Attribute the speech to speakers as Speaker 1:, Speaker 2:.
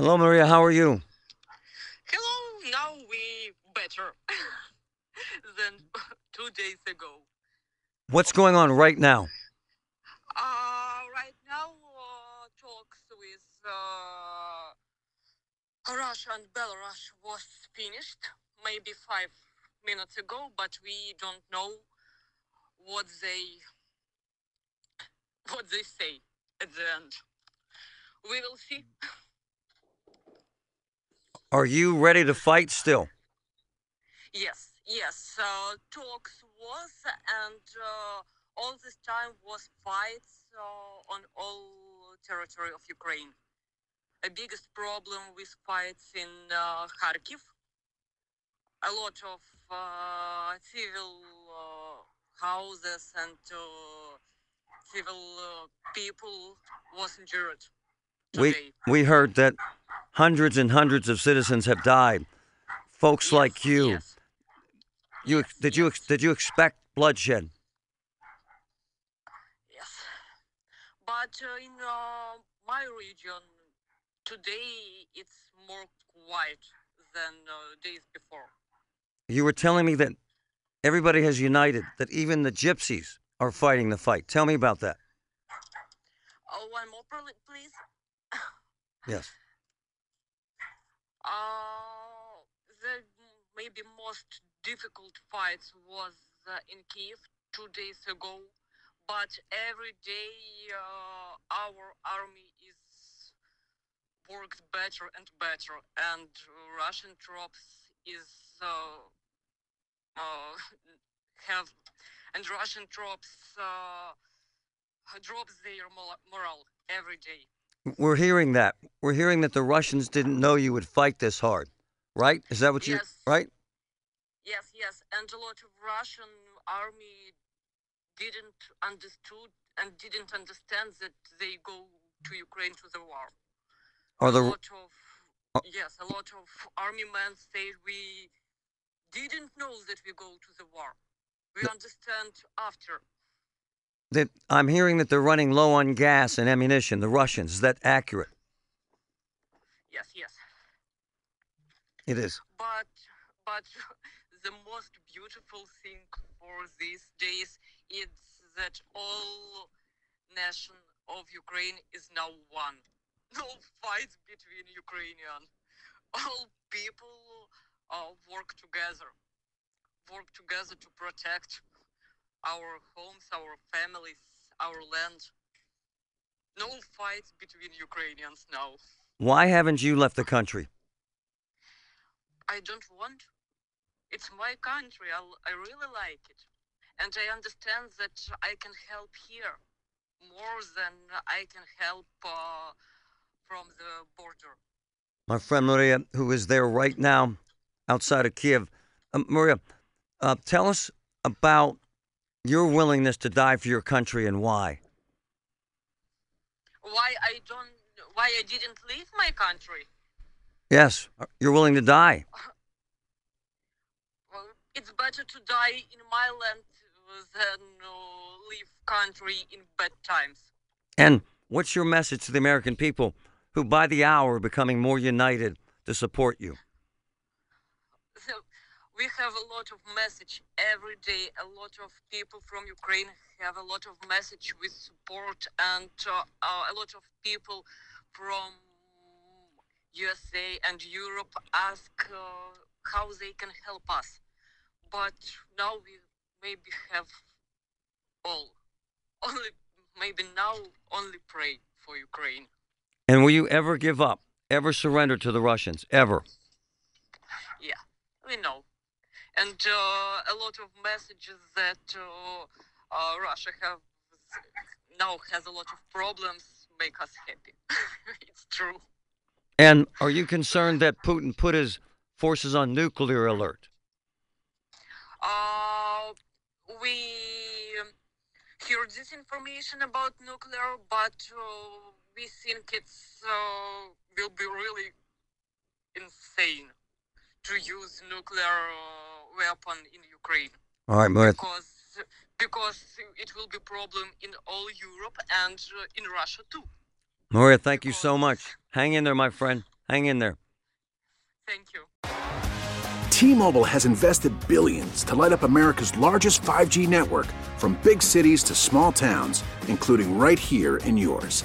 Speaker 1: Hello, Maria. How are you?
Speaker 2: Hello, now we better than two days ago.
Speaker 1: What's going on right now?
Speaker 2: Uh, right now, uh, talks with uh, Russia and Belarus was finished maybe five minutes ago, but we don't know what they what they say at the end. We will see.
Speaker 1: Are you ready to fight still?
Speaker 2: Yes, yes. Uh, talks was, and uh, all this time was fights uh, on all territory of Ukraine. A biggest problem with fights in uh, Kharkiv. A lot of uh, civil uh, houses and uh, civil uh, people was injured Today.
Speaker 1: We we heard that hundreds and hundreds of citizens have died. Folks like you.
Speaker 2: yes.
Speaker 1: You did you did you expect bloodshed?
Speaker 2: Yes, but uh, in uh, my region today it's more quiet than uh, days before.
Speaker 1: You were telling me that everybody has united, that even the gypsies are fighting the fight. Tell me about that.
Speaker 2: Uh, one more, pl- please.
Speaker 1: Yes.
Speaker 2: Uh, the maybe most difficult fights was uh, in Kiev two days ago, but every day uh, our army is works better and better, and Russian troops is uh, uh, have and Russian troops drops their mor- morale every day.
Speaker 1: We're hearing that. We're hearing that the Russians didn't know you would fight this hard. Right? Is that what you
Speaker 2: Yes.
Speaker 1: right?
Speaker 2: Yes, yes, and a lot of Russian army didn't understood and didn't understand that they go to Ukraine to the war.
Speaker 1: Are
Speaker 2: a
Speaker 1: the
Speaker 2: lot of
Speaker 1: Uh,
Speaker 2: yes, a lot of army men say we didn't know that we go to the war. We understand after.
Speaker 1: That I'm hearing that they're running low on gas and ammunition, the Russians. Is that accurate?
Speaker 2: Yes, yes.
Speaker 1: It is.
Speaker 2: But but the most beautiful thing for these days is that all nation of Ukraine is now one. No fights between Ukrainian. All people uh, work together. Work together to protect our homes, our families, our land. No fights between Ukrainians now.
Speaker 1: Why haven't you left the country?
Speaker 2: I don't want. It's my country. I, I really like it. And I understand that I can help here more than I can help uh, from the border.
Speaker 1: My friend Maria, who is there right now outside of Kiev. Um, Maria, uh, tell us about your willingness to die for your country and why.
Speaker 2: Why I don't, why I didn't leave my country?
Speaker 1: Yes, uh, you're willing to die.
Speaker 2: Well, it's better to die in my land than uh, leave country in bad times.
Speaker 1: And what's your message to the American people who, by the hour, are becoming more united to support you?
Speaker 2: We have a lot of message every day. A lot of people from Ukraine have a lot of message with support, and uh, uh, a lot of people from USA and Europe ask uh, how they can help us. But now we maybe have all. Only maybe now only pray for Ukraine.
Speaker 1: And will you ever give up? Ever surrender to the Russians? Ever?
Speaker 2: Yeah, we know. And uh, a lot of messages that uh, uh, Russia have now has a lot of problems make us happy. it's true.
Speaker 1: And are you concerned that Putin put his forces on nuclear alert?
Speaker 2: Uh, we hear this information about nuclear, but uh, we think it's uh, will be really insane to use nuclear uh, weapon in Ukraine
Speaker 1: All right, Maria.
Speaker 2: because because it will be problem in all Europe and uh, in Russia too.
Speaker 1: Maria, thank you so much. Hang in there, my friend. Hang in there.
Speaker 2: Thank you.
Speaker 3: T-Mobile has invested billions to light up America's largest 5G network from big cities to small towns, including right here in yours.